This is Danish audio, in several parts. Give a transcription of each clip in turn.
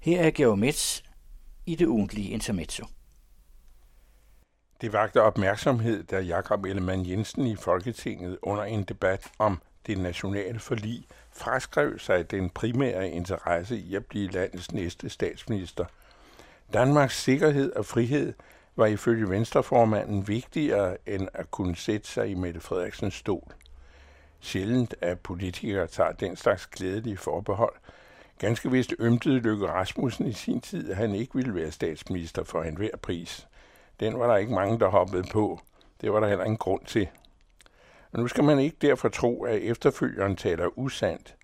Her er Georg i det ugentlige intermezzo. Det vagte opmærksomhed, da Jakob Ellemann Jensen i Folketinget under en debat om det nationale forlig fraskrev sig den primære interesse i at blive landets næste statsminister. Danmarks sikkerhed og frihed var ifølge Venstreformanden vigtigere end at kunne sætte sig i Mette Frederiksens stol. Sjældent at politikere tager den slags glædelige forbehold. Ganske vist ømtede Løkke Rasmussen i sin tid, at han ikke ville være statsminister for enhver pris. Den var der ikke mange, der hoppede på. Det var der heller ingen grund til. Men nu skal man ikke derfor tro, at efterfølgeren taler usandt.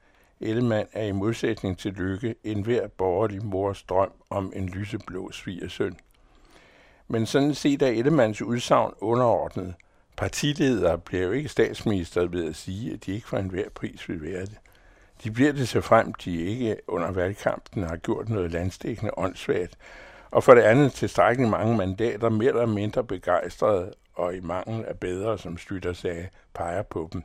Ellemann er i modsætning til Lykke enhver borgerlig mors drøm om en lyseblå svigersøn. Men sådan set er Ellemanns udsagn underordnet. Partiledere bliver jo ikke statsminister ved at sige, at de ikke for enhver pris vil være det. De bliver det så frem, de ikke under valgkampen har gjort noget landstækkende åndssvagt, og for det andet tilstrækkeligt mange mandater mere eller mindre begejstrede og i mangel af bedre, som Stytter sagde, peger på dem.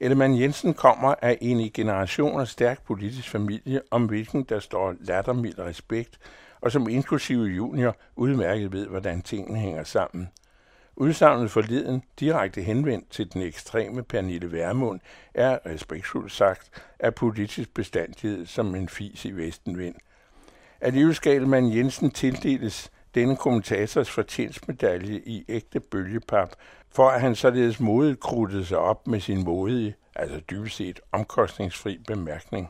Ellemann Jensen kommer af en i generationer stærk politisk familie, om hvilken der står lattermild respekt, og som inklusive junior udmærket ved, hvordan tingene hænger sammen. Udsagnet forleden, direkte henvendt til den ekstreme Pernille Værmund, er respektfuldt sagt af politisk bestandighed som en fis i vestenvind. Alligevel skal man Jensen tildeles denne kommentators fortjensmedalje i ægte bølgepap, for at han således modet krudtede sig op med sin modige, altså dybest set omkostningsfri bemærkning.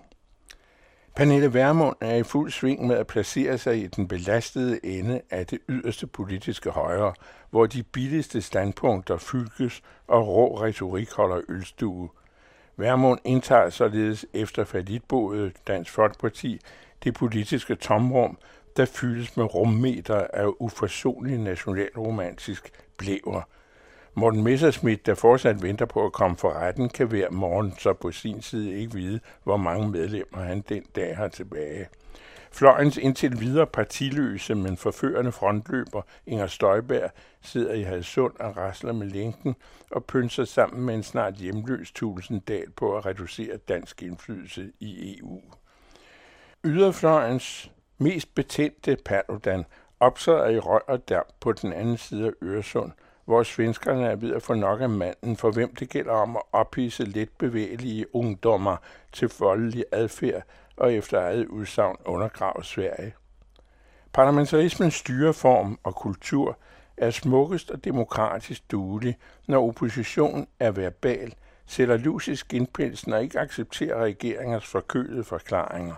Pernille Vermund er i fuld sving med at placere sig i den belastede ende af det yderste politiske højre, hvor de billigste standpunkter fylkes og rå retorik holder ølstue. Vermund indtager således efter falitboet Dansk Folkeparti det politiske tomrum, der fyldes med rummeter af uforsonlig nationalromantisk blæver. Morten Messerschmidt, der fortsat venter på at komme for retten, kan hver morgen så på sin side ikke vide, hvor mange medlemmer han den dag har tilbage. Fløjens indtil videre partiløse, men forførende frontløber Inger Støjberg sidder i Hadsund og rasler med lænken og pynser sammen med en snart hjemløs Tulsendal på at reducere dansk indflydelse i EU. Yderfløjens mest betændte Paludan optræder i røg og damp på den anden side af Øresund, hvor svenskerne er ved at få nok af manden, for hvem det gælder om at ophisse let bevægelige ungdommer til voldelig adfærd og efter eget udsagn undergrave Sverige. Parlamentarismens styreform og kultur er smukkest og demokratisk duelig, når oppositionen er verbal, sætter lus i skinpelsen og ikke accepterer regeringers forkølede forklaringer.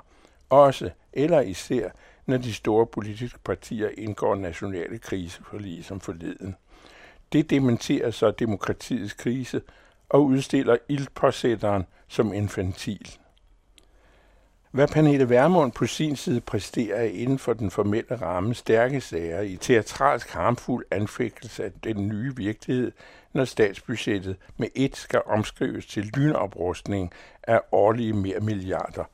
Også, eller især, når de store politiske partier indgår nationale kriseforlig som forleden. Det dementerer så demokratiets krise og udstiller ildpåsætteren som infantil. Hvad Pernille Vermund på sin side præsterer inden for den formelle ramme stærke sager i teatralsk harmfuld anfægtelse af den nye virkelighed, når statsbudgettet med et skal omskrives til lynoprustning af årlige mere milliarder.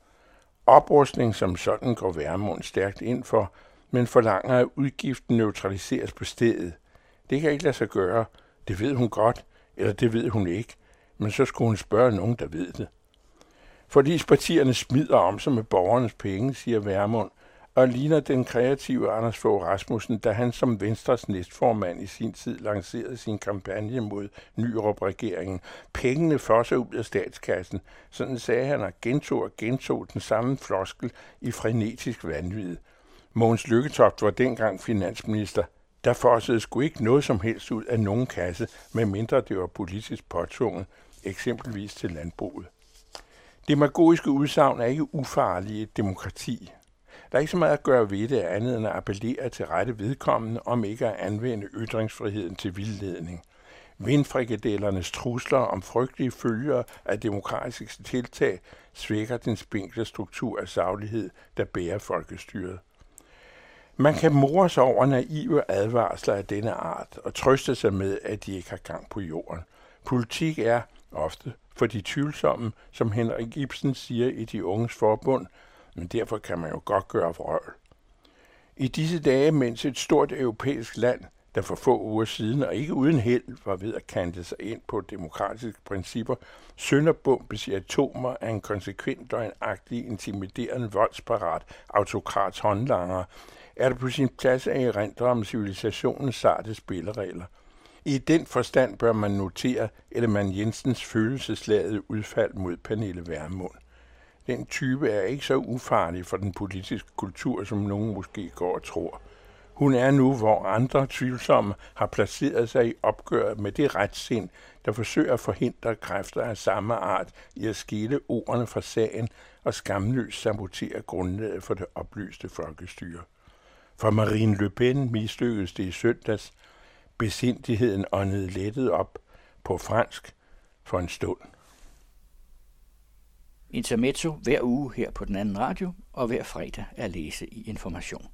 Oprustning som sådan går Vermund stærkt ind for, men forlanger at udgiften neutraliseres på stedet. Det kan ikke lade sig gøre. Det ved hun godt, eller det ved hun ikke. Men så skulle hun spørge nogen, der ved det. Fordi partierne smider om sig med borgernes penge, siger Værmund, og ligner den kreative Anders Fogh Rasmussen, da han som Venstres næstformand i sin tid lancerede sin kampagne mod Nyrup-regeringen. Pengene fosser ud af statskassen. Sådan sagde han og gentog og gentog den samme floskel i frenetisk vanvid. Mogens Lykketoft var dengang finansminister. Der fossede sgu ikke noget som helst ud af nogen kasse, medmindre det var politisk påtvunget, eksempelvis til landbruget. Demagogiske udsagn er ikke ufarlige i et demokrati. Der er ikke så meget at gøre ved det andet end at appellere til rette vedkommende om ikke at anvende ytringsfriheden til vildledning. Vindfrikadellernes trusler om frygtelige følger af demokratiske tiltag svækker den spinkle struktur af saglighed, der bærer folkestyret. Man kan more sig over naive advarsler af denne art og trøste sig med, at de ikke har gang på jorden. Politik er ofte for de tvivlsomme, som Henrik Ibsen siger i De Unges Forbund, men derfor kan man jo godt gøre vrøvl. I disse dage, mens et stort europæisk land, der for få uger siden og ikke uden held var ved at kante sig ind på demokratiske principper, sønderbombes i atomer af en konsekvent og en agtig intimiderende voldsparat autokrats håndlanger, er det på sin plads at erindre om civilisationens sarte spilleregler. I den forstand bør man notere Ellemann Jensens følelsesladede udfald mod Pernille Værmund. Den type er ikke så ufarlig for den politiske kultur, som nogen måske går og tror. Hun er nu, hvor andre tvivlsomme har placeret sig i opgøret med det retssind, der forsøger at forhindre kræfter af samme art i at skille ordene fra sagen og skamløst sabotere grundlaget for det oplyste folkestyre. For Marine Le Pen mislykkedes det i søndags. Besindigheden åndede lettet op på fransk for en stund. Intermezzo hver uge her på den anden radio, og hver fredag er læse i Information.